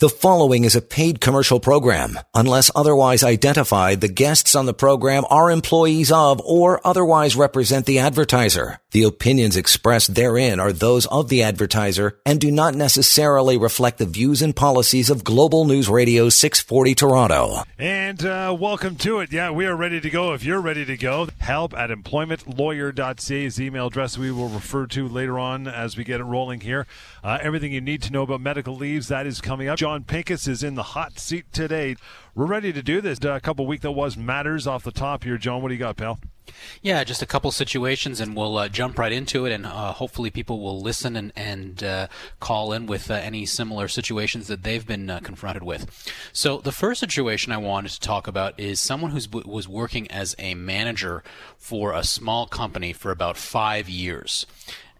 The following is a paid commercial program. Unless otherwise identified, the guests on the program are employees of or otherwise represent the advertiser. The opinions expressed therein are those of the advertiser and do not necessarily reflect the views and policies of Global News Radio 640 Toronto. And uh, welcome to it. Yeah, we are ready to go. If you're ready to go, help at employmentlawyer.ca is the email address we will refer to later on as we get it rolling here. Uh, everything you need to know about medical leaves, that is coming up. Jon Pinkus is in the hot seat today. We're ready to do this. A couple week that was matters off the top here. John, what do you got, pal? Yeah, just a couple situations, and we'll uh, jump right into it. And uh, hopefully, people will listen and, and uh, call in with uh, any similar situations that they've been uh, confronted with. So, the first situation I wanted to talk about is someone who was working as a manager for a small company for about five years.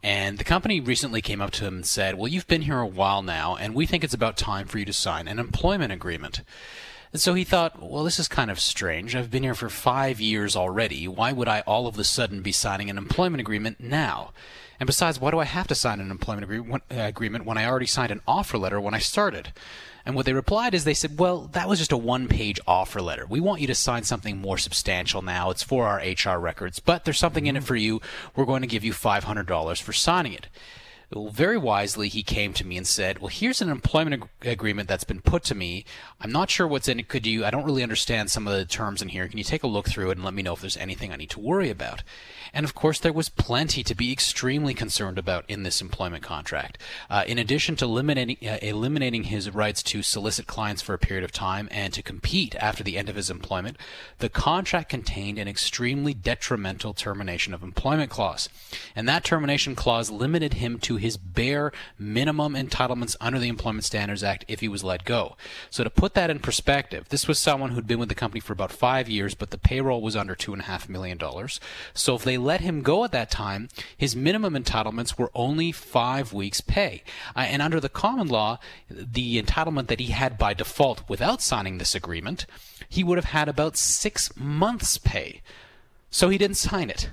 And the company recently came up to him and said, Well, you've been here a while now, and we think it's about time for you to sign an employment agreement. And so he thought, well, this is kind of strange. I've been here for five years already. Why would I all of a sudden be signing an employment agreement now? And besides, why do I have to sign an employment uh, agreement when I already signed an offer letter when I started? And what they replied is they said, well, that was just a one page offer letter. We want you to sign something more substantial now. It's for our HR records, but there's something in it mm-hmm. for you. We're going to give you $500 for signing it. Well, very wisely, he came to me and said, Well, here's an employment ag- agreement that's been put to me. I'm not sure what's in it. Could you, I don't really understand some of the terms in here. Can you take a look through it and let me know if there's anything I need to worry about? And of course, there was plenty to be extremely concerned about in this employment contract. Uh, in addition to eliminating, uh, eliminating his rights to solicit clients for a period of time and to compete after the end of his employment, the contract contained an extremely detrimental termination of employment clause. And that termination clause limited him to his bare minimum entitlements under the Employment Standards Act if he was let go. So to put that in perspective, this was someone who'd been with the company for about five years, but the payroll was under two and a half million dollars. So if they let him go at that time, his minimum entitlements were only five weeks' pay. Uh, and under the common law, the entitlement that he had by default without signing this agreement, he would have had about six months' pay. So he didn't sign it.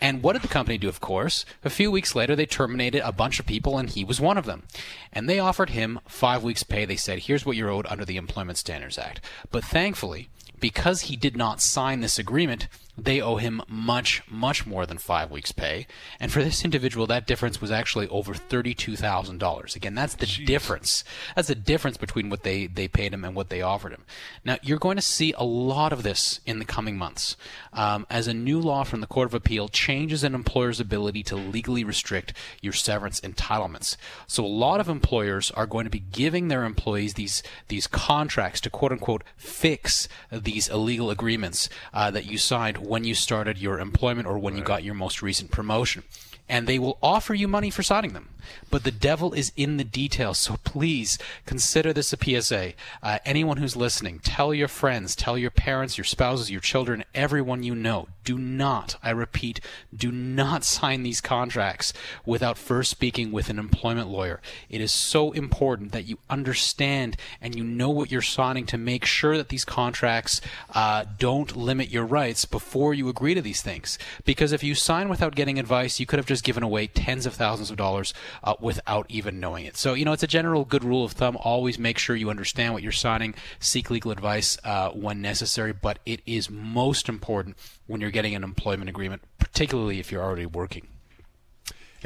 And what did the company do, of course? A few weeks later, they terminated a bunch of people, and he was one of them. And they offered him five weeks' pay. They said, here's what you're owed under the Employment Standards Act. But thankfully, because he did not sign this agreement, they owe him much, much more than five weeks' pay. And for this individual, that difference was actually over $32,000. Again, that's the Jeez. difference. That's the difference between what they, they paid him and what they offered him. Now, you're going to see a lot of this in the coming months um, as a new law from the Court of Appeal changes an employer's ability to legally restrict your severance entitlements. So a lot of employers are going to be giving their employees these, these contracts to quote unquote fix these illegal agreements uh, that you signed when you started your employment or when right. you got your most recent promotion. And they will offer you money for signing them. But the devil is in the details. So please consider this a PSA. Uh, anyone who's listening, tell your friends, tell your parents, your spouses, your children, everyone you know. Do not, I repeat, do not sign these contracts without first speaking with an employment lawyer. It is so important that you understand and you know what you're signing to make sure that these contracts uh, don't limit your rights before you agree to these things. Because if you sign without getting advice, you could have just given away tens of thousands of dollars uh, without even knowing it. So, you know, it's a general good rule of thumb. Always make sure you understand what you're signing, seek legal advice uh, when necessary, but it is most important when you're getting an employment agreement, particularly if you're already working.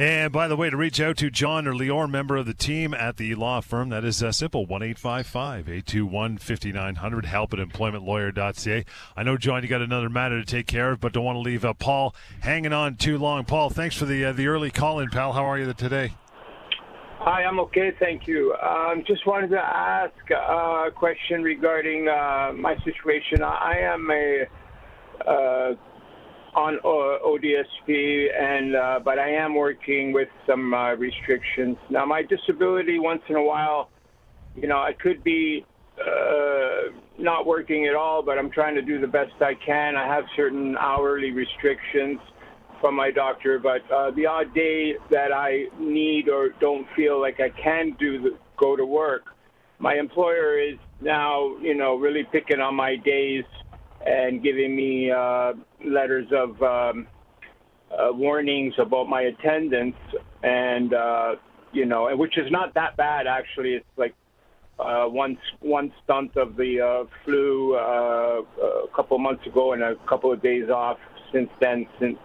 And by the way, to reach out to John or Lior, member of the team at the law firm, that is uh, simple 1 821 5900, help at employmentlawyer.ca. I know, John, you got another matter to take care of, but don't want to leave uh, Paul hanging on too long. Paul, thanks for the uh, the early call in, pal. How are you today? Hi, I'm okay, thank you. Um, just wanted to ask a question regarding uh, my situation. I am a uh, on ODSP, and uh, but I am working with some uh, restrictions. Now, my disability, once in a while, you know, I could be uh, not working at all, but I'm trying to do the best I can. I have certain hourly restrictions from my doctor, but uh, the odd day that I need or don't feel like I can do the, go to work, my employer is now, you know, really picking on my days and giving me uh, letters of um, uh, warnings about my attendance, and uh, you know, which is not that bad actually. It's like uh, one one stunt of the uh, flu uh, a couple of months ago and a couple of days off since then, since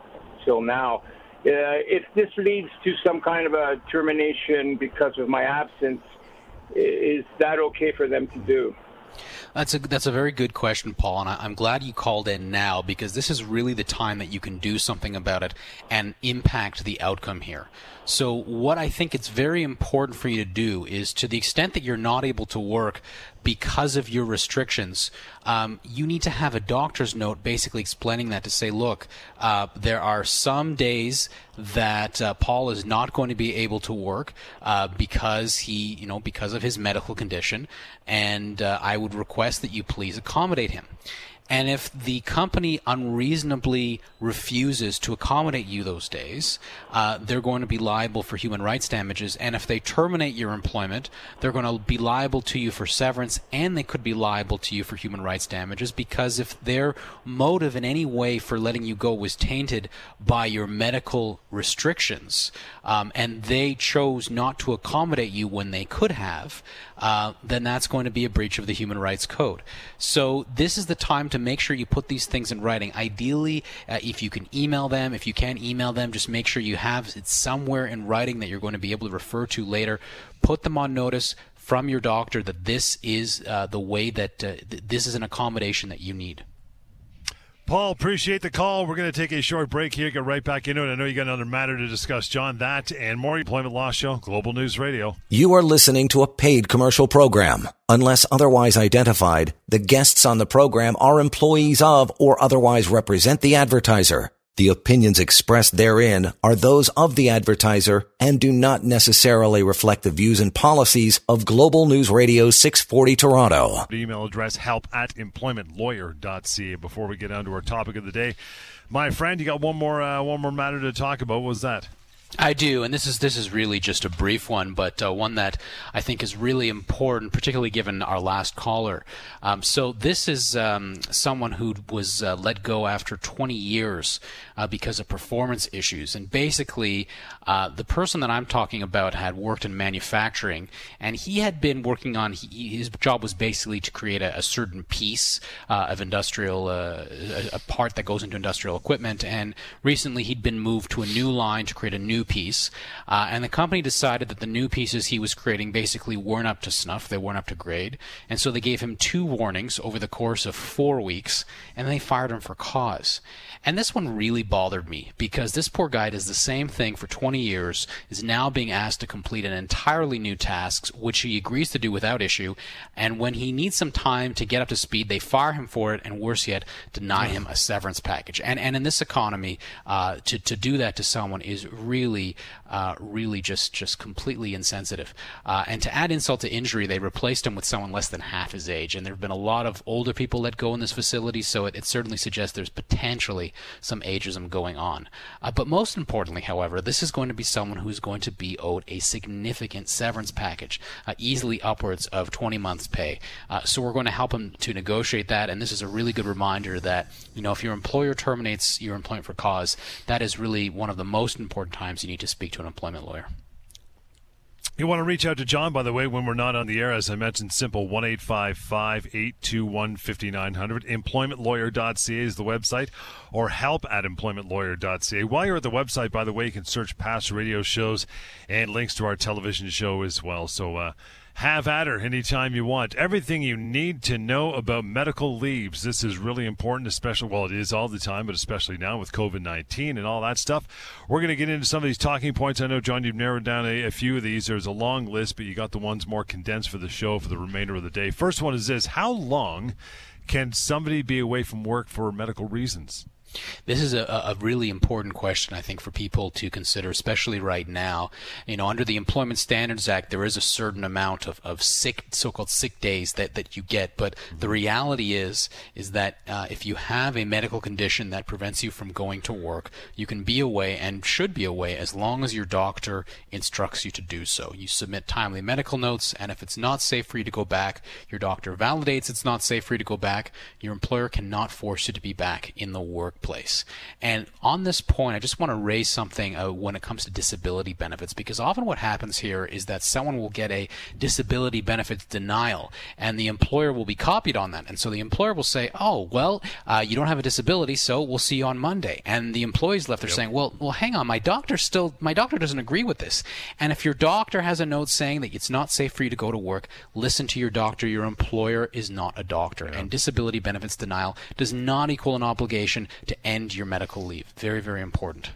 till now. Uh, if this leads to some kind of a termination because of my absence, is that okay for them to do? That's a that's a very good question, Paul, and I, am glad you called in now because this is really the time that you can do something about it and impact the outcome here. So, what I think it's very important for you to do is, to the extent that you're not able to work because of your restrictions, um, you need to have a doctor's note basically explaining that to say, look, uh, there are some days that uh, Paul is not going to be able to work uh, because he, you know, because of his medical condition, and uh, I would request that you please accommodate him. And if the company unreasonably refuses to accommodate you those days, uh, they're going to be liable for human rights damages. And if they terminate your employment, they're going to be liable to you for severance and they could be liable to you for human rights damages because if their motive in any way for letting you go was tainted by your medical restrictions um, and they chose not to accommodate you when they could have, uh, then that's going to be a breach of the human rights code. So this is the time to make sure you put these things in writing. Ideally, uh, if you can email them, if you can't email them, just make sure you have it somewhere in writing that you're going to be able to refer to later. Put them on notice from your doctor that this is uh, the way that uh, th- this is an accommodation that you need. Paul, appreciate the call. We're going to take a short break here, get right back into it. I know you got another matter to discuss, John. That and more Employment Law Show, Global News Radio. You are listening to a paid commercial program. Unless otherwise identified, the guests on the program are employees of or otherwise represent the advertiser. The opinions expressed therein are those of the advertiser and do not necessarily reflect the views and policies of Global News Radio 640 Toronto. Email address help at employmentlawyer.ca. Before we get on to our topic of the day, my friend, you got one more uh, one more matter to talk about. What was that? I do, and this is this is really just a brief one, but uh, one that I think is really important, particularly given our last caller. Um, so this is um, someone who was uh, let go after 20 years uh, because of performance issues, and basically, uh, the person that I'm talking about had worked in manufacturing, and he had been working on he, his job was basically to create a, a certain piece uh, of industrial uh, a, a part that goes into industrial equipment, and recently he'd been moved to a new line to create a new piece, uh, and the company decided that the new pieces he was creating basically weren't up to snuff, they weren't up to grade, and so they gave him two warnings over the course of four weeks, and they fired him for cause. And this one really bothered me because this poor guy does the same thing for 20 years, is now being asked to complete an entirely new task, which he agrees to do without issue. And when he needs some time to get up to speed, they fire him for it, and worse yet, deny him a severance package. And and in this economy, uh, to to do that to someone is really uh, really just just completely insensitive. Uh, and to add insult to injury, they replaced him with someone less than half his age. And there have been a lot of older people let go in this facility, so it, it certainly suggests there's potentially some ageism going on. Uh, but most importantly, however, this is going to be someone who is going to be owed a significant severance package, uh, easily upwards of 20 months' pay. Uh, so we're going to help him to negotiate that. And this is a really good reminder that you know if your employer terminates your employment for cause, that is really one of the most important times you need to speak to an employment lawyer. You want to reach out to John, by the way, when we're not on the air, as I mentioned, simple 1 821 5900. Employmentlawyer.ca is the website, or help at employmentlawyer.ca. While you're at the website, by the way, you can search past radio shows and links to our television show as well. So, uh, have at her anytime you want. Everything you need to know about medical leaves. This is really important, especially, well, it is all the time, but especially now with COVID 19 and all that stuff. We're going to get into some of these talking points. I know, John, you've narrowed down a, a few of these. There's a long list, but you got the ones more condensed for the show for the remainder of the day. First one is this How long can somebody be away from work for medical reasons? This is a, a really important question, I think, for people to consider, especially right now. You know, under the Employment Standards Act, there is a certain amount of, of sick, so-called sick days that, that you get. But the reality is, is that uh, if you have a medical condition that prevents you from going to work, you can be away and should be away as long as your doctor instructs you to do so. You submit timely medical notes, and if it's not safe for you to go back, your doctor validates it's not safe for you to go back. Your employer cannot force you to be back in the work workplace. And on this point, I just want to raise something uh, when it comes to disability benefits, because often what happens here is that someone will get a disability benefits denial, and the employer will be copied on that. And so the employer will say, "Oh, well, uh, you don't have a disability, so we'll see you on Monday." And the employee's left there yep. saying, "Well, well, hang on, my doctor still, my doctor doesn't agree with this." And if your doctor has a note saying that it's not safe for you to go to work, listen to your doctor. Your employer is not a doctor, and disability benefits denial does not equal an obligation to end your medical leave. Very, very important.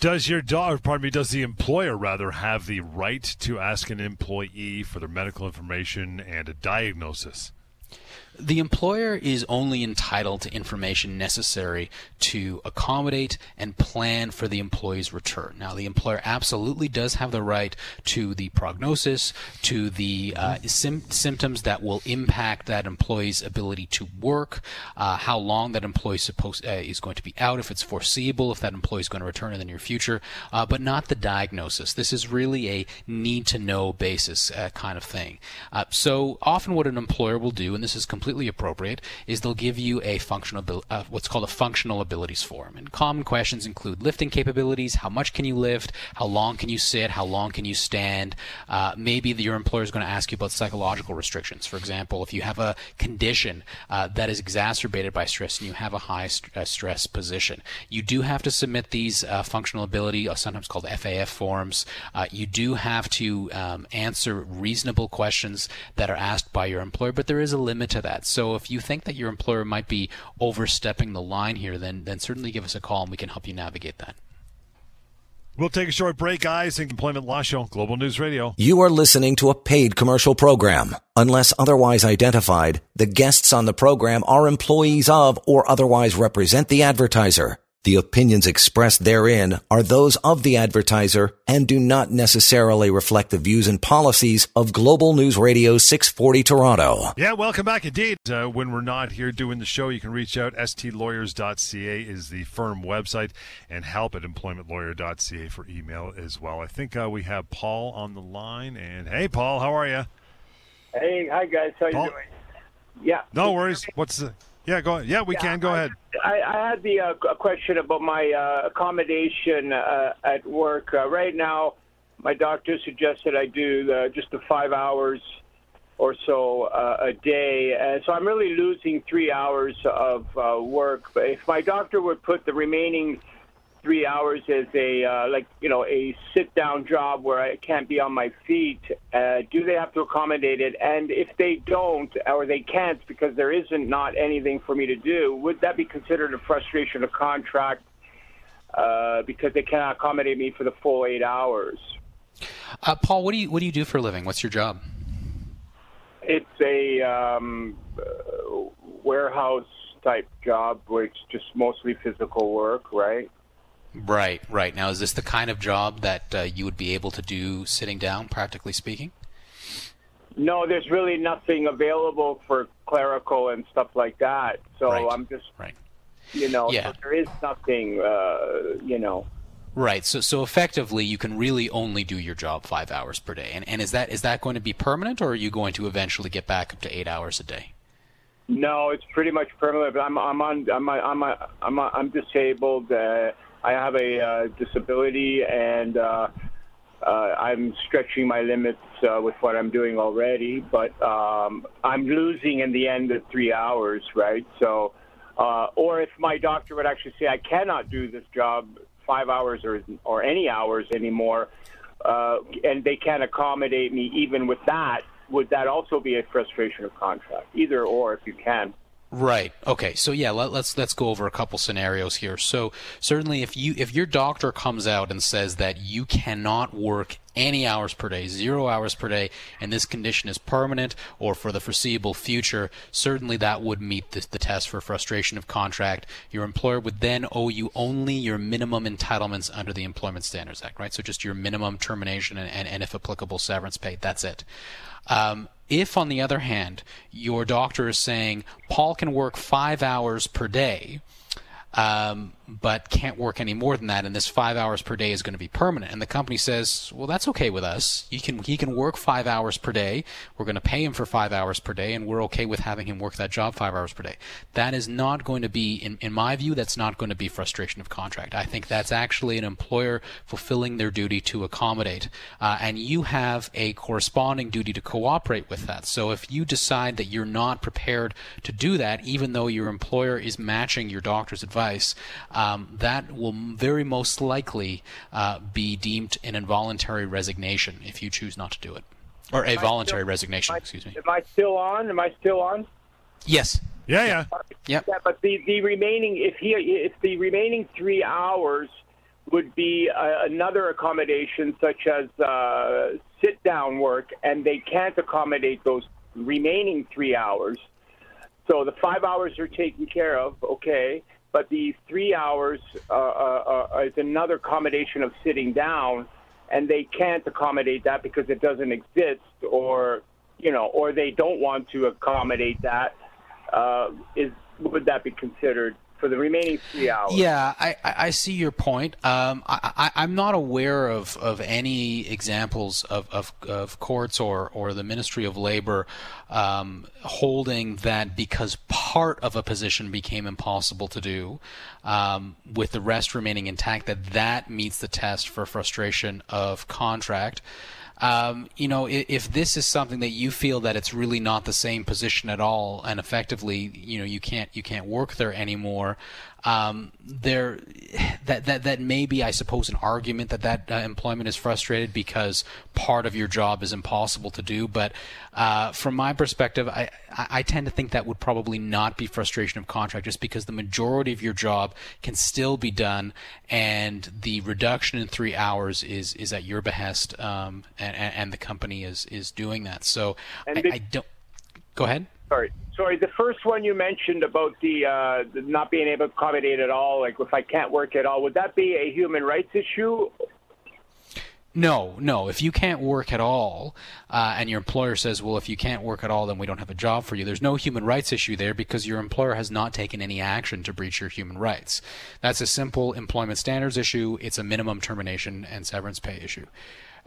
Does your dog, pardon me, does the employer rather have the right to ask an employee for their medical information and a diagnosis? The employer is only entitled to information necessary to accommodate and plan for the employee's return. Now, the employer absolutely does have the right to the prognosis, to the uh, sim- symptoms that will impact that employee's ability to work, uh, how long that employee supposed, uh, is going to be out, if it's foreseeable, if that employee is going to return in the near future, uh, but not the diagnosis. This is really a need to know basis uh, kind of thing. Uh, so often, what an employer will do, and this is completely completely appropriate is they'll give you a functional uh, what's called a functional abilities form. And common questions include lifting capabilities, how much can you lift, how long can you sit, how long can you stand. Uh, maybe the, your employer is going to ask you about psychological restrictions. For example, if you have a condition uh, that is exacerbated by stress and you have a high st- uh, stress position, you do have to submit these uh, functional ability, uh, sometimes called FAF forms. you do have to um, answer reasonable questions that are asked by your employer, but there is a limit to that that. So if you think that your employer might be overstepping the line here, then then certainly give us a call and we can help you navigate that. We'll take a short break, guys. Employment Law Show, Global News Radio. You are listening to a paid commercial program. Unless otherwise identified, the guests on the program are employees of or otherwise represent the advertiser. The opinions expressed therein are those of the advertiser and do not necessarily reflect the views and policies of Global News Radio 640 Toronto. Yeah, welcome back indeed. Uh, when we're not here doing the show, you can reach out. stlawyers.ca is the firm website and help at employmentlawyer.ca for email as well. I think uh, we have Paul on the line. And hey, Paul, how are you? Hey, hi, guys. How Paul? you doing? Yeah. No worries. What's the. Yeah, go ahead. Yeah, we yeah, can. Go I, ahead. I, I had the uh, question about my uh, accommodation uh, at work. Uh, right now, my doctor suggested I do uh, just the five hours or so uh, a day, and so I'm really losing three hours of work. But if my doctor would put the remaining three hours as a uh, like you know a sit down job where I can't be on my feet, uh, do they have to accommodate it? And if they don't or they can't because there isn't not anything for me to do, would that be considered a frustration of contract uh, because they cannot accommodate me for the full eight hours? Uh, Paul, what do you what do you do for a living? What's your job? It's a um, uh, warehouse type job, which just mostly physical work, right? Right, right. Now, is this the kind of job that uh, you would be able to do sitting down, practically speaking? No, there's really nothing available for clerical and stuff like that. So right. I'm just, right. you know, yeah. there is nothing, uh, you know. Right. So, so effectively, you can really only do your job five hours per day. And, and is that is that going to be permanent, or are you going to eventually get back up to eight hours a day? No, it's pretty much permanent. I'm I'm on I'm I'm I'm I'm disabled. Uh, I have a uh, disability and uh, uh, I'm stretching my limits uh, with what I'm doing already, but um, I'm losing in the end at three hours, right? So, uh, or if my doctor would actually say I cannot do this job five hours or or any hours anymore, uh, and they can't accommodate me even with that, would that also be a frustration of contract? Either or, if you can. Right. Okay. So yeah, let, us let's, let's go over a couple scenarios here. So certainly, if you if your doctor comes out and says that you cannot work any hours per day, zero hours per day, and this condition is permanent or for the foreseeable future, certainly that would meet the, the test for frustration of contract. Your employer would then owe you only your minimum entitlements under the Employment Standards Act, right? So just your minimum termination and, and, and if applicable, severance pay. That's it. Um, if, on the other hand, your doctor is saying Paul can work five hours per day, um, but can't work any more than that, and this five hours per day is going to be permanent. And the company says, well, that's okay with us. He can he can work five hours per day. We're going to pay him for five hours per day, and we're okay with having him work that job five hours per day. That is not going to be, in, in my view, that's not going to be frustration of contract. I think that's actually an employer fulfilling their duty to accommodate, uh, and you have a corresponding duty to cooperate with that. So if you decide that you're not prepared to do that, even though your employer is matching your doctor's advice, um, that will very most likely uh, be deemed an involuntary resignation if you choose not to do it, or a voluntary still, resignation. I, excuse me. Am I still on? Am I still on? Yes. Yeah, yeah. Yep. Yeah, but the, the remaining if he if the remaining three hours would be uh, another accommodation such as uh, sit down work, and they can't accommodate those remaining three hours. So the five hours are taken care of, okay, but the three hours uh, uh, uh, is another accommodation of sitting down, and they can't accommodate that because it doesn't exist, or you know, or they don't want to accommodate that. Uh, is would that be considered for the remaining three hours. Yeah, I, I see your point. Um, I, am not aware of, of any examples of, of, of courts or, or the Ministry of Labor um, holding that because part of a position became impossible to do, um, with the rest remaining intact, that that meets the test for frustration of contract. Um, you know, if, if, this is something that you feel that it's really not the same position at all, and effectively, you know, you can't you can't work there anymore, um, there that that that may be, I suppose, an argument that that uh, employment is frustrated because part of your job is impossible to do. But uh, from my perspective, I I tend to think that would probably not be frustration of contract, just because the majority of your job can still be done, and the reduction in three hours is is at your behest, um, and, and the company is is doing that. So I, I don't. Go ahead. Sorry, sorry. The first one you mentioned about the, uh, the not being able to accommodate at all, like if I can't work at all, would that be a human rights issue? No, no. If you can't work at all, uh, and your employer says, "Well, if you can't work at all, then we don't have a job for you," there's no human rights issue there because your employer has not taken any action to breach your human rights. That's a simple employment standards issue. It's a minimum termination and severance pay issue.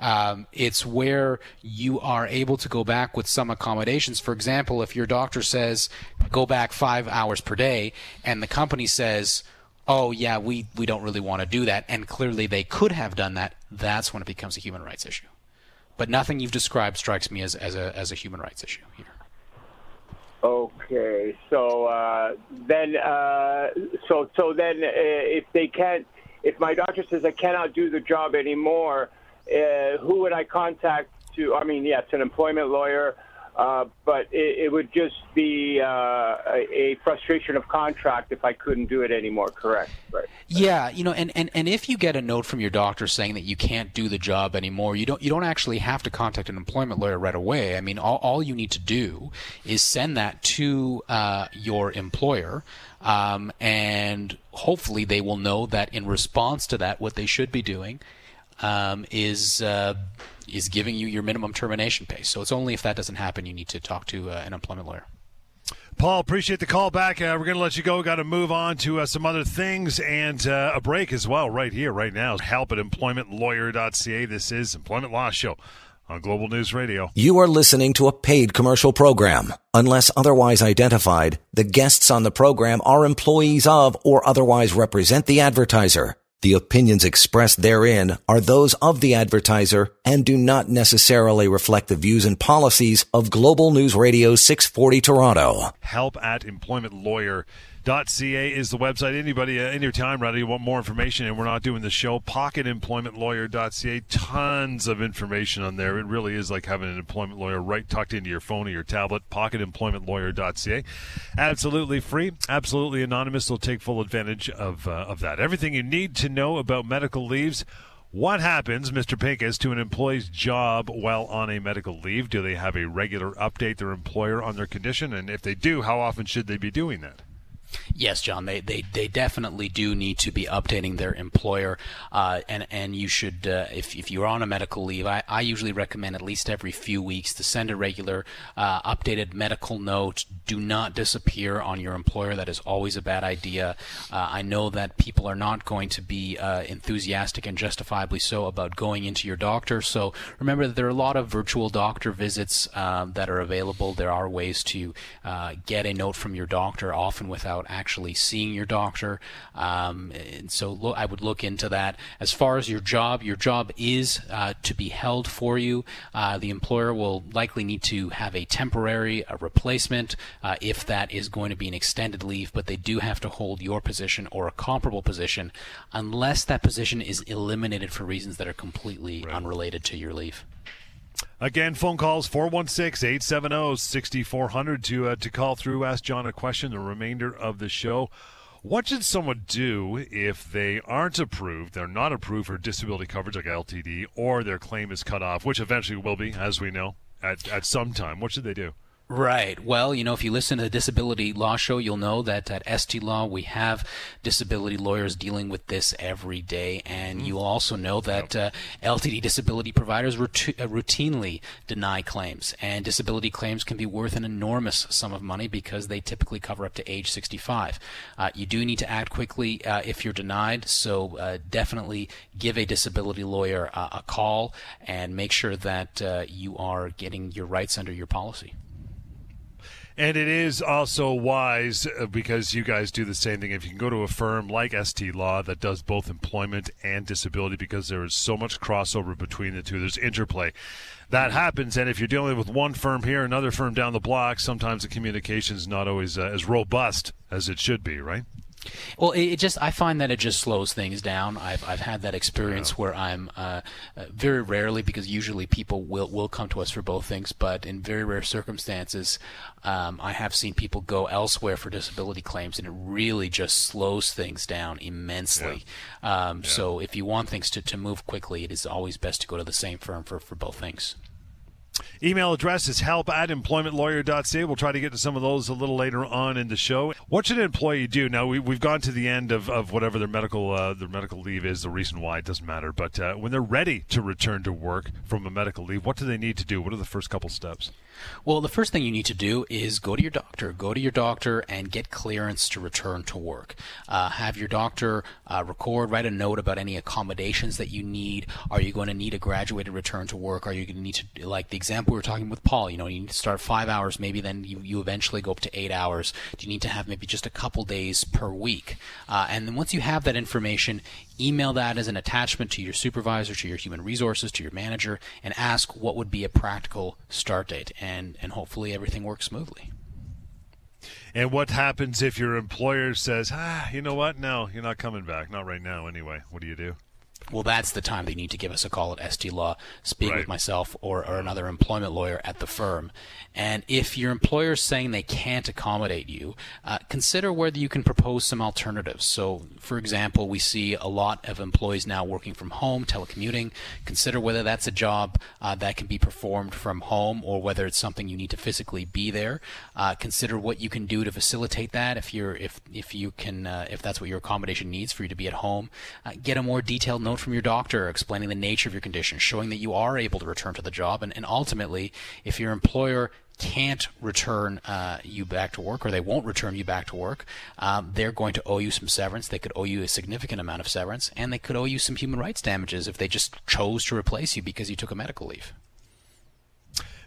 Um, it's where you are able to go back with some accommodations. For example, if your doctor says go back five hours per day, and the company says, "Oh yeah, we we don't really want to do that," and clearly they could have done that, that's when it becomes a human rights issue. But nothing you've described strikes me as, as a as a human rights issue here. Okay, so uh, then, uh, so so then, uh, if they can't, if my doctor says I cannot do the job anymore, uh, who would I contact to? I mean, yes, an employment lawyer, uh, but it, it, would just be uh, a, a, frustration of contract if I couldn't do it anymore. Correct. Right. Yeah, you know, and, and, and if you get a note from your doctor saying that you can't do the job anymore, you don't you don't actually have to contact an employment lawyer right away. I mean, all, all you need to do is send that to uh, your employer. Um, and hopefully they will know that in response to that, what they should be doing um, is uh, is giving you your minimum termination pay. So it's only if that doesn't happen you need to talk to uh, an employment lawyer. Paul, appreciate the call back. Uh, we're going to let you go. Got to move on to uh, some other things and uh, a break as well, right here, right now. Help at employmentlawyer.ca. This is Employment Law Show on Global News Radio. You are listening to a paid commercial program. Unless otherwise identified, the guests on the program are employees of or otherwise represent the advertiser. The opinions expressed therein are those of the advertiser and do not necessarily reflect the views and policies of Global News Radio 640 Toronto. Help at employmentlawyer.ca Ca is the website. Anybody, uh, anytime, rather, you want more information, and we're not doing the show, pocketemploymentlawyer.ca. Tons of information on there. It really is like having an employment lawyer right tucked into your phone or your tablet. Pocketemploymentlawyer.ca. Absolutely free, absolutely anonymous. So take full advantage of, uh, of that. Everything you need to know about medical leaves. What happens, Mr. Pinkus, to an employee's job while on a medical leave? Do they have a regular update their employer on their condition? And if they do, how often should they be doing that? Yes, John. They, they they definitely do need to be updating their employer, uh, and and you should uh, if if you're on a medical leave, I, I usually recommend at least every few weeks to send a regular uh, updated medical note. Do not disappear on your employer. That is always a bad idea. Uh, I know that people are not going to be uh, enthusiastic and justifiably so about going into your doctor. So remember that there are a lot of virtual doctor visits um, that are available. There are ways to uh, get a note from your doctor, often without actually seeing your doctor. Um, and so look, I would look into that. As far as your job, your job is uh, to be held for you. Uh, the employer will likely need to have a temporary a replacement uh, if that is going to be an extended leave, but they do have to hold your position or a comparable position unless that position is eliminated for reasons that are completely right. unrelated to your leave. Again, phone calls 416-870-6400 to uh, to call through, ask John a question. The remainder of the show. What should someone do if they aren't approved, they're not approved for disability coverage like LTD, or their claim is cut off, which eventually will be, as we know, at, at some time? What should they do? Right. Well, you know, if you listen to the Disability Law Show, you'll know that at ST Law we have disability lawyers dealing with this every day, and mm-hmm. you'll also know that uh, LTD disability providers uh, routinely deny claims, and disability claims can be worth an enormous sum of money because they typically cover up to age 65. Uh, you do need to act quickly uh, if you're denied, so uh, definitely give a disability lawyer a call and make sure that uh, you are getting your rights under your policy. And it is also wise uh, because you guys do the same thing. If you can go to a firm like ST Law that does both employment and disability, because there is so much crossover between the two, there's interplay. That happens, and if you're dealing with one firm here, another firm down the block, sometimes the communication is not always uh, as robust as it should be, right? Well, it, just I find that it just slows things down. I've I've had that experience where I'm uh, uh, very rarely because usually people will will come to us for both things, but in very rare circumstances, um, I have seen people go elsewhere for disability claims, and it really just slows things down immensely. Yeah. Um, yeah. So if you want things to, to move quickly, it is always best to go to the same firm for, for both things. Email address is help at employmentlawyer.ca. We'll try to get to some of those a little later on in the show. What should an employee do? Now, we, have gone to the end of, of whatever their medical uh, their medical leave is, the reason why, it doesn't matter. But uh, when they're ready to return to work from a medical leave, what do they need to do? What are the first couple steps? Well, the first thing you need to do is go to your doctor. Go to your doctor and get clearance to return to work. Uh, have your doctor uh, record, write a note about any accommodations that you need. Are you going to need a graduated return to work? Are you going to need to, like the example we were talking with Paul, you know, you need to start five hours, maybe then you, you eventually go up to eight hours. Do you need to have maybe just a couple days per week? Uh, and then once you have that information, email that as an attachment to your supervisor, to your human resources, to your manager, and ask what would be a practical start date. And, and hopefully everything works smoothly. And what happens if your employer says, ah, you know what? No, you're not coming back. Not right now, anyway. What do you do? Well, that's the time they need to give us a call at ST Law, speak right. with myself or, or another employment lawyer at the firm. And if your employer is saying they can't accommodate you, uh, consider whether you can propose some alternatives. So, for example, we see a lot of employees now working from home, telecommuting. Consider whether that's a job uh, that can be performed from home or whether it's something you need to physically be there. Uh, consider what you can do to facilitate that if you're if if you can uh, if that's what your accommodation needs for you to be at home. Uh, get a more detailed note from your doctor explaining the nature of your condition, showing that you are able to return to the job, and, and ultimately, if your employer can't return uh, you back to work or they won't return you back to work, um, they're going to owe you some severance. They could owe you a significant amount of severance, and they could owe you some human rights damages if they just chose to replace you because you took a medical leave.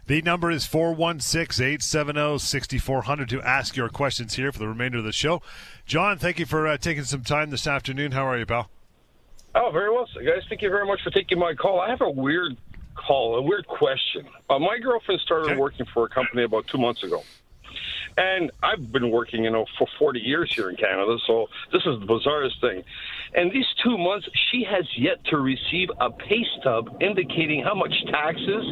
The number is 416 870 6400 to ask your questions here for the remainder of the show. John, thank you for uh, taking some time this afternoon. How are you, pal? Oh, very well, guys. Thank you very much for taking my call. I have a weird call, a weird question. Uh, my girlfriend started okay. working for a company about two months ago. And I've been working, you know, for 40 years here in Canada, so this is the bizarrest thing. And these two months, she has yet to receive a pay stub indicating how much taxes,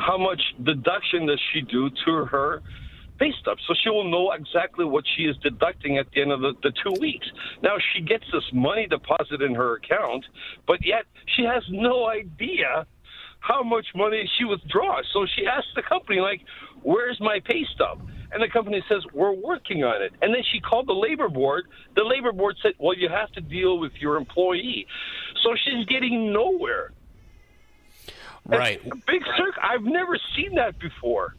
how much deduction does she do to her pay stub. So she will know exactly what she is deducting at the end of the, the two weeks. Now, she gets this money deposited in her account, but yet she has no idea how much money she withdraws. So she asks the company, like, where's my pay stub? And the company says, We're working on it. And then she called the labor board. The labor board said, Well, you have to deal with your employee. So she's getting nowhere. Right. Big circle. I've never seen that before.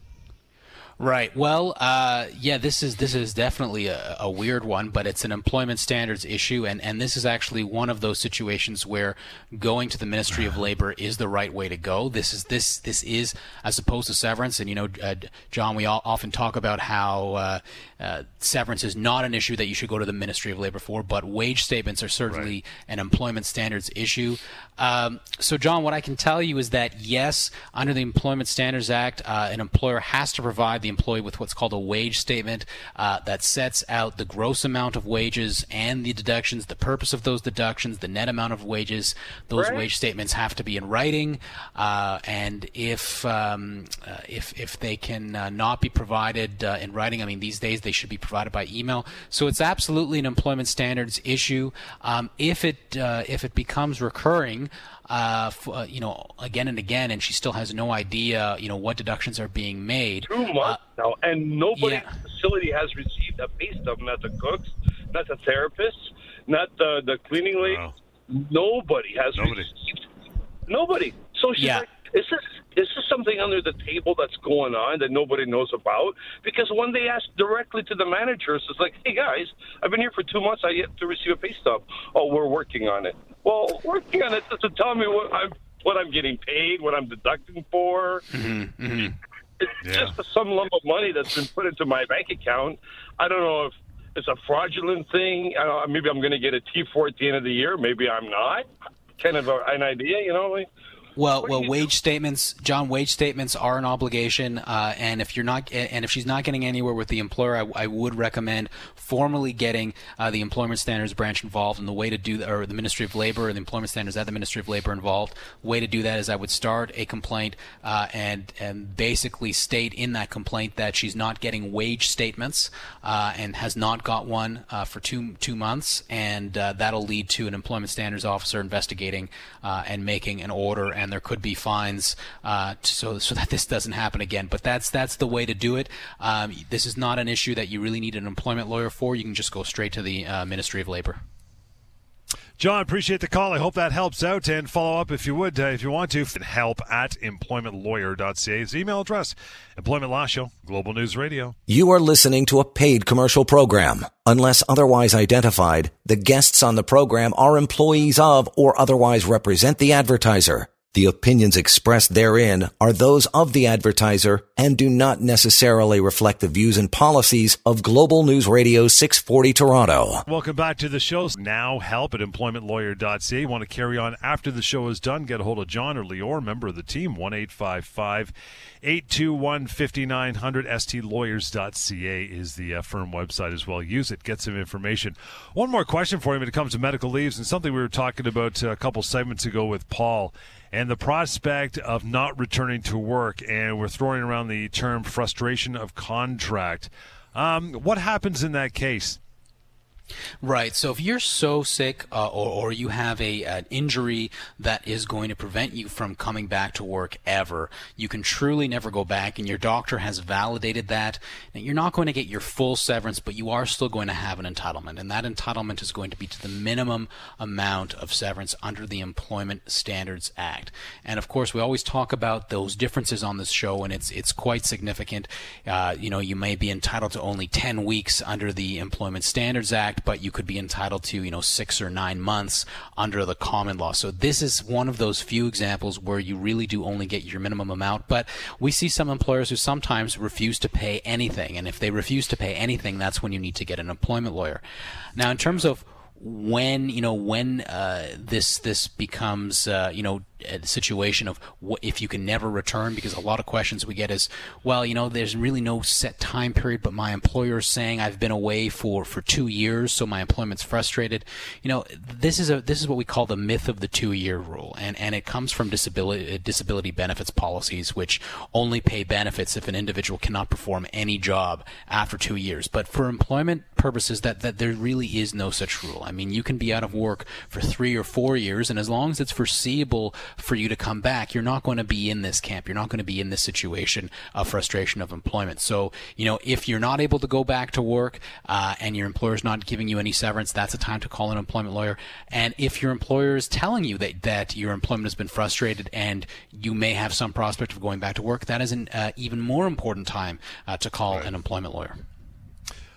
Right. Well, uh, yeah, this is this is definitely a, a, weird one, but it's an employment standards issue, and, and this is actually one of those situations where going to the Ministry of Labor is the right way to go. This is this this is as opposed to severance, and you know, uh, John, we all often talk about how uh, uh, severance is not an issue that you should go to the Ministry of Labor for, but wage statements are certainly right. an employment standards issue. Um, so, John, what I can tell you is that yes, under the Employment Standards Act, uh, an employer has to provide the employee with what's called a wage statement uh, that sets out the gross amount of wages and the deductions, the purpose of those deductions, the net amount of wages. Those right. wage statements have to be in writing, uh, and if um, uh, if if they can uh, not be provided uh, in writing, I mean these days they should be provided by email. So it's absolutely an employment standards issue. Um, if it if it becomes recurring uh, uh, you know, again and again, and she still has no idea, you know, what deductions are being made. Two months uh, now, and nobody yeah. in the facility has received a pay stub. Not the cooks, not the therapists, not the the cleaning lady. Wow. Nobody has nobody. received. Nobody. So she's yeah. like, "Is this is this something under the table that's going on that nobody knows about?" Because when they ask directly to the managers, it's like, "Hey guys, I've been here for two months. I yet to receive a pay stub. Oh, we're working on it. Well, working on it doesn't tell me what I'm what I'm getting paid, what I'm deducting for. Mm-hmm, mm-hmm. It's yeah. just some lump of money that's been put into my bank account. I don't know if it's a fraudulent thing. I don't, maybe I'm going to get a T4 at the end of the year. Maybe I'm not. Kind of a, an idea, you know. Like, well, well, wage do? statements, John. Wage statements are an obligation, uh, and if you're not, and if she's not getting anywhere with the employer, I, I would recommend formally getting uh, the Employment Standards Branch involved. And the way to do that, or the Ministry of Labor, or the Employment Standards at the Ministry of Labor involved. Way to do that is I would start a complaint uh, and and basically state in that complaint that she's not getting wage statements uh, and has not got one uh, for two two months, and uh, that'll lead to an Employment Standards Officer investigating and making an order and there could be fines uh, so so that this doesn't happen again. But that's that's the way to do it. Um, this is not an issue that you really need an employment lawyer for. You can just go straight to the uh, Ministry of Labor. John, appreciate the call. I hope that helps out. And follow up if you would, uh, if you want to. Help at employmentlawyer.ca is email address. Employment Law Show, Global News Radio. You are listening to a paid commercial program. Unless otherwise identified, the guests on the program are employees of or otherwise represent the advertiser. The opinions expressed therein are those of the advertiser and do not necessarily reflect the views and policies of Global News Radio 640 Toronto. Welcome back to the show. Now help at employmentlawyer.ca. Want to carry on after the show is done? Get a hold of John or Lior, member of the team, 1 821 5900. stlawyers.ca is the uh, firm website as well. Use it, get some information. One more question for you when it comes to medical leaves, and something we were talking about a couple segments ago with Paul and the prospect of not returning to work. And we're throwing around the term frustration of contract. Um, what happens in that case? Right. So if you're so sick uh, or, or you have a an injury that is going to prevent you from coming back to work ever, you can truly never go back, and your doctor has validated that. Now, you're not going to get your full severance, but you are still going to have an entitlement, and that entitlement is going to be to the minimum amount of severance under the Employment Standards Act. And of course, we always talk about those differences on this show, and it's it's quite significant. Uh, you know, you may be entitled to only 10 weeks under the Employment Standards Act but you could be entitled to, you know, six or nine months under the common law. So this is one of those few examples where you really do only get your minimum amount. But we see some employers who sometimes refuse to pay anything. And if they refuse to pay anything, that's when you need to get an employment lawyer. Now, in terms of when you know when uh, this this becomes uh, you know Uh, a situation of what, if you can never return because a lot of questions we get is well you know there's really no set time period but my employer is saying I've been away for for 2 years so my employment's frustrated. You know this is a this is what we call the myth of the 2 year rule and and it comes from disability uh, disability benefits policies which only pay benefits if an individual cannot perform any job after 2 years. But for employment purposes that that there really is no such rule. I mean you can be out of work for 3 or 4 years and as long as it's foreseeable for you to come back, you're not going to be in this camp. You're not going to be in this situation of frustration of employment. So, you know, if you're not able to go back to work uh, and your employer's not giving you any severance, that's a time to call an employment lawyer. And if your employer is telling you that, that your employment has been frustrated and you may have some prospect of going back to work, that is an uh, even more important time uh, to call right. an employment lawyer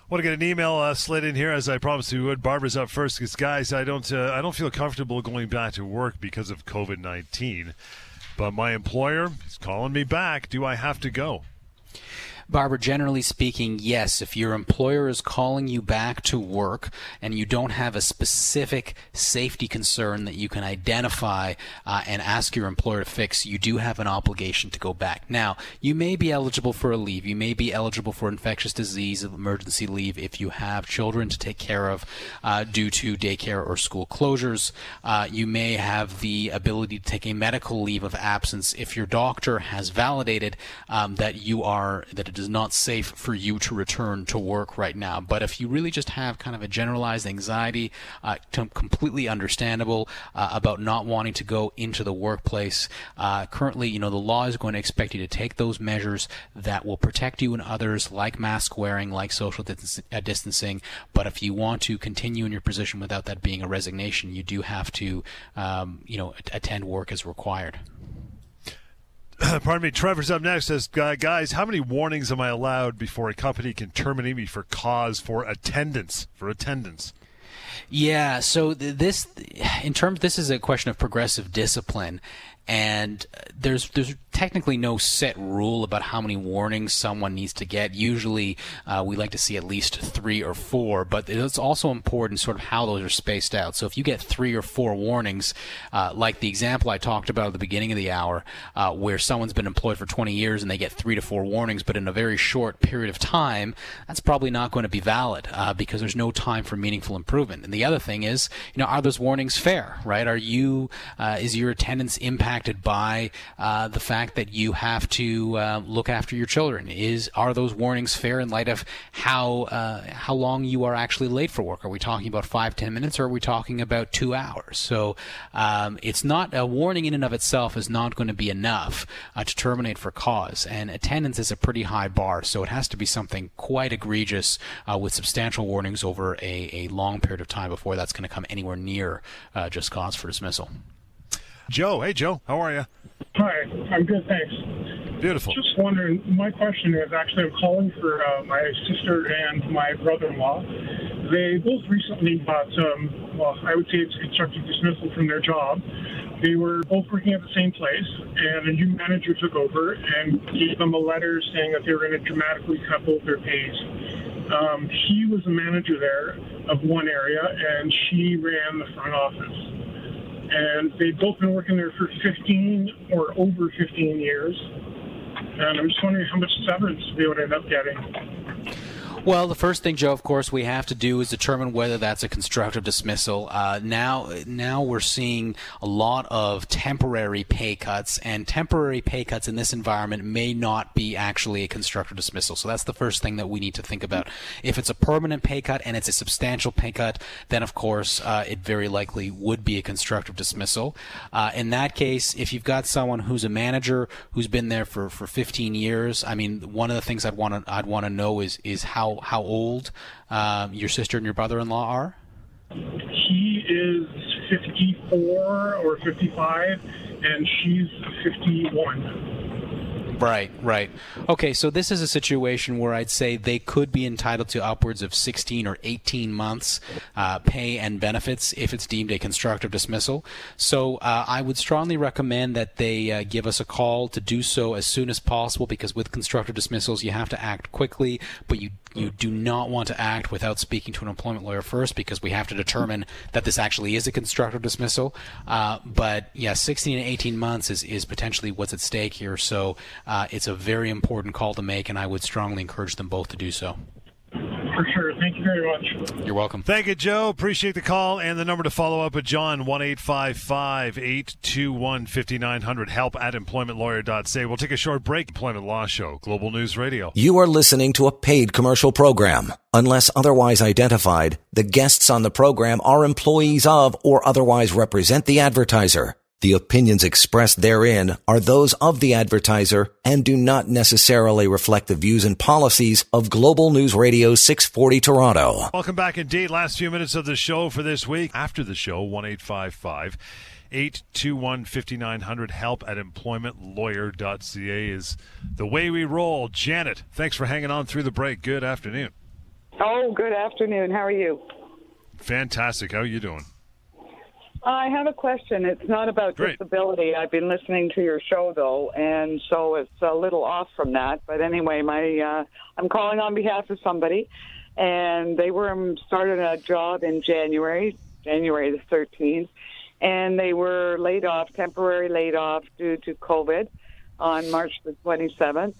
want to get an email uh, slid in here as I promised we would. Barbara's up first because guys, I don't uh, I don't feel comfortable going back to work because of COVID nineteen, but my employer is calling me back. Do I have to go? Barbara, generally speaking, yes. If your employer is calling you back to work and you don't have a specific safety concern that you can identify uh, and ask your employer to fix, you do have an obligation to go back. Now, you may be eligible for a leave. You may be eligible for infectious disease emergency leave if you have children to take care of uh, due to daycare or school closures. Uh, you may have the ability to take a medical leave of absence if your doctor has validated um, that you are that it is not safe for you to return to work right now. But if you really just have kind of a generalized anxiety, uh, completely understandable uh, about not wanting to go into the workplace, uh, currently, you know, the law is going to expect you to take those measures that will protect you and others, like mask wearing, like social uh, distancing. But if you want to continue in your position without that being a resignation, you do have to, um, you know, attend work as required. pardon me, Trevor's up next. Says, guys, how many warnings am I allowed before a company can terminate me for cause for attendance? For attendance. Yeah. So this, in terms, this is a question of progressive discipline, and there's there's technically no set rule about how many warnings someone needs to get. Usually, uh, we like to see at least three or four, but it's also important sort of how those are spaced out. So if you get three or four warnings, uh, like the example I talked about at the beginning of the hour, uh, where someone's been employed for 20 years and they get three to four warnings, but in a very short period of time, that's probably not going to be valid uh, because there's no time for meaningful improvement. And the other thing is, you know, are those warnings fair? Right? Are you uh, is your attendance impacted by uh, the fact fact that you have to uh, look after your children? Is are those warnings fair in light of how uh, how long you are actually late for work? Are we talking about five ten minutes, or are we talking about two hours? So um, it's not a warning in and of itself is not going to be enough uh, to terminate for cause, and attendance is a pretty high bar, so it has to be something quite egregious uh, with substantial warnings over a, a long period of time before that's going to come anywhere near uh, just cause for dismissal. Joe, hey Joe, how are you? Hi, I'm good, thanks. Beautiful. Just wondering, my question is actually I'm calling for uh, my sister and my brother-in-law. They both recently got, um, well, I would say it's constructive dismissal from their job. They were both working at the same place, and a new manager took over and gave them a letter saying that they were going to dramatically cut both their pays. Um, he was a manager there of one area, and she ran the front office and they've both been working there for 15 or over 15 years. And I'm just wondering how much severance they would end up getting. Well, the first thing, Joe, of course, we have to do is determine whether that's a constructive dismissal. Uh, now, now we're seeing a lot of temporary pay cuts, and temporary pay cuts in this environment may not be actually a constructive dismissal. So that's the first thing that we need to think about. If it's a permanent pay cut and it's a substantial pay cut, then of course uh, it very likely would be a constructive dismissal. Uh, in that case, if you've got someone who's a manager who's been there for, for 15 years, I mean, one of the things I'd want to I'd want to know is is how how old uh, your sister and your brother-in-law are? He is 54 or 55, and she's 51. Right, right. Okay, so this is a situation where I'd say they could be entitled to upwards of 16 or 18 months uh, pay and benefits if it's deemed a constructive dismissal. So uh, I would strongly recommend that they uh, give us a call to do so as soon as possible because with constructive dismissals you have to act quickly, but you you do not want to act without speaking to an employment lawyer first because we have to determine that this actually is a constructive dismissal. Uh, but yeah, 16 and 18 months is, is potentially what's at stake here. So uh, it's a very important call to make, and I would strongly encourage them both to do so. For sure. Thank you very much. You're welcome. Thank you, Joe. Appreciate the call and the number to follow up with John one eight five five eight two one fifty nine hundred. Help at employmentlawyer.ca. We'll take a short break. Employment Law Show, Global News Radio. You are listening to a paid commercial program. Unless otherwise identified, the guests on the program are employees of or otherwise represent the advertiser. The opinions expressed therein are those of the advertiser and do not necessarily reflect the views and policies of Global News Radio 640 Toronto. Welcome back indeed. Last few minutes of the show for this week. After the show, 1855 821 5900 help at employmentlawyer.ca is the way we roll. Janet, thanks for hanging on through the break. Good afternoon. Oh, good afternoon. How are you? Fantastic. How are you doing? I have a question. It's not about Great. disability. I've been listening to your show though, and so it's a little off from that. But anyway, my uh, I'm calling on behalf of somebody, and they were um, started a job in January, January the 13th, and they were laid off, temporary laid off due to COVID, on March the 27th,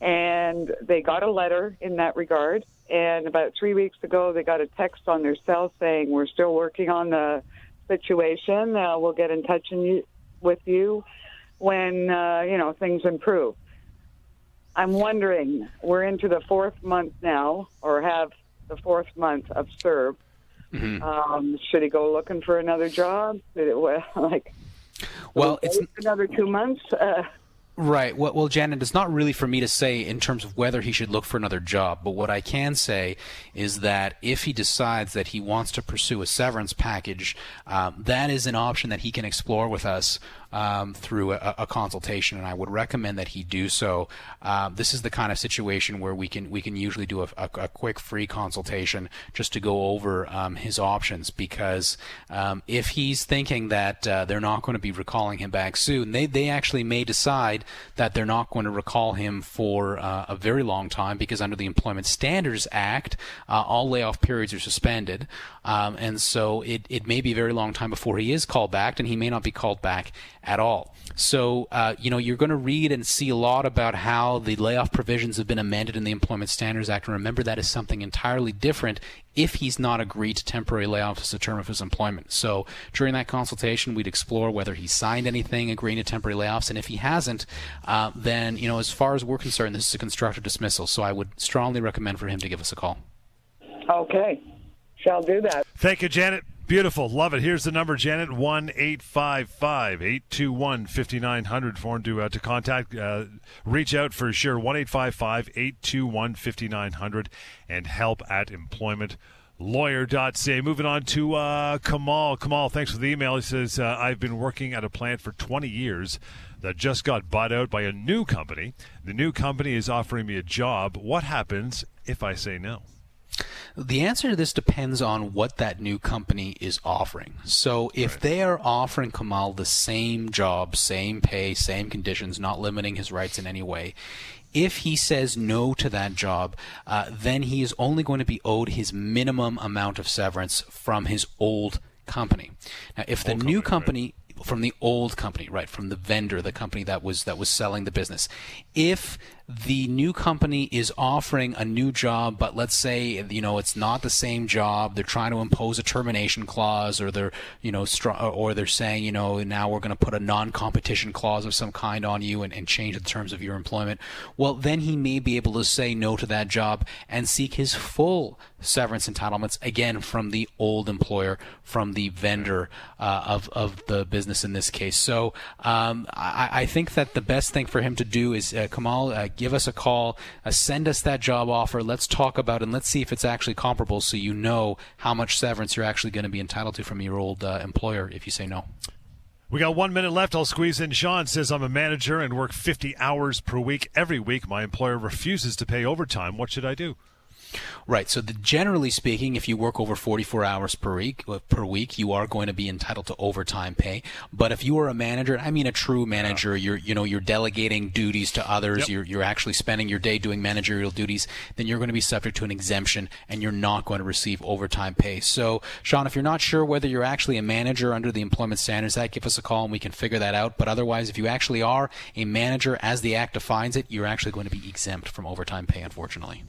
and they got a letter in that regard. And about three weeks ago, they got a text on their cell saying we're still working on the situation. Uh, we'll get in touch in you, with you when uh, you know things improve. I'm wondering. We're into the fourth month now, or have the fourth month of serve. Mm-hmm. Um, should he go looking for another job? It, well, like, Well, it's another two months. Uh, Right. Well, Janet, it's not really for me to say in terms of whether he should look for another job. But what I can say is that if he decides that he wants to pursue a severance package, um, that is an option that he can explore with us um, through a, a consultation, and I would recommend that he do so. Um, this is the kind of situation where we can we can usually do a, a, a quick free consultation just to go over um, his options because um, if he's thinking that uh, they're not going to be recalling him back soon, they they actually may decide that they're not going to recall him for uh, a very long time because under the Employment Standards Act, uh, all layoff periods are suspended, um, and so it it may be a very long time before he is called back, and he may not be called back at all. So, uh, you know, you're going to read and see a lot about how the layoff provisions have been amended in the Employment Standards Act. And remember, that is something entirely different if he's not agreed to temporary layoffs as a term of his employment. So, during that consultation, we'd explore whether he signed anything agreeing to temporary layoffs. And if he hasn't, uh, then, you know, as far as we're concerned, this is a constructive dismissal. So, I would strongly recommend for him to give us a call. okay, shall do that. Thank you, Janet. Beautiful. Love it. Here's the number, Janet 1 855 821 5900 for him to, uh, to contact. Uh, reach out for sure. 1 855 821 5900 and help at employmentlawyer.ca. Moving on to uh, Kamal. Kamal, thanks for the email. He says, uh, I've been working at a plant for 20 years that just got bought out by a new company. The new company is offering me a job. What happens if I say no? The answer to this depends on what that new company is offering. So if they are offering Kamal the same job, same pay, same conditions, not limiting his rights in any way, if he says no to that job, uh, then he is only going to be owed his minimum amount of severance from his old company. Now, if the new company from the old company, right, from the vendor, the company that was that was selling the business. If the new company is offering a new job, but let's say you know it's not the same job, they're trying to impose a termination clause, or they're you know str- or they're saying you know now we're going to put a non-competition clause of some kind on you and, and change the terms of your employment. Well, then he may be able to say no to that job and seek his full severance entitlements again from the old employer, from the vendor uh, of of the business in this case. So um, I, I, think that the best thing for him to do is uh, Kamal, uh, give us a call, uh, send us that job offer. Let's talk about it and let's see if it's actually comparable, so you know how much severance you're actually going to be entitled to from your old uh, employer if you say no. We got one minute left. I'll squeeze in. Sean says, I'm a manager and work 50 hours per week. Every week, my employer refuses to pay overtime. What should I do? Right. So, the, generally speaking, if you work over 44 hours per week, uh, per week, you are going to be entitled to overtime pay. But if you are a manager, I mean a true manager, yeah. you're you know you're delegating duties to others, yep. you're you're actually spending your day doing managerial duties, then you're going to be subject to an exemption, and you're not going to receive overtime pay. So, Sean, if you're not sure whether you're actually a manager under the Employment Standards Act, give us a call and we can figure that out. But otherwise, if you actually are a manager as the Act defines it, you're actually going to be exempt from overtime pay, unfortunately.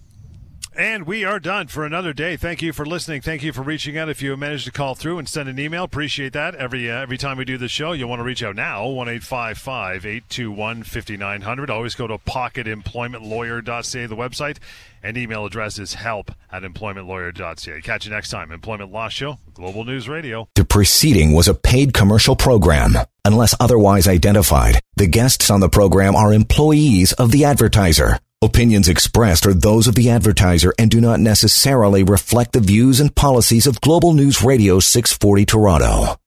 And we are done for another day. Thank you for listening. Thank you for reaching out. If you managed to call through and send an email, appreciate that. Every uh, every time we do the show, you'll want to reach out now, 1 821 5900. Always go to pocketemploymentlawyer.ca, the website, and email address is help at employmentlawyer.ca. Catch you next time. Employment Law Show, Global News Radio. The preceding was a paid commercial program. Unless otherwise identified, the guests on the program are employees of the advertiser. Opinions expressed are those of the advertiser and do not necessarily reflect the views and policies of Global News Radio 640 Toronto.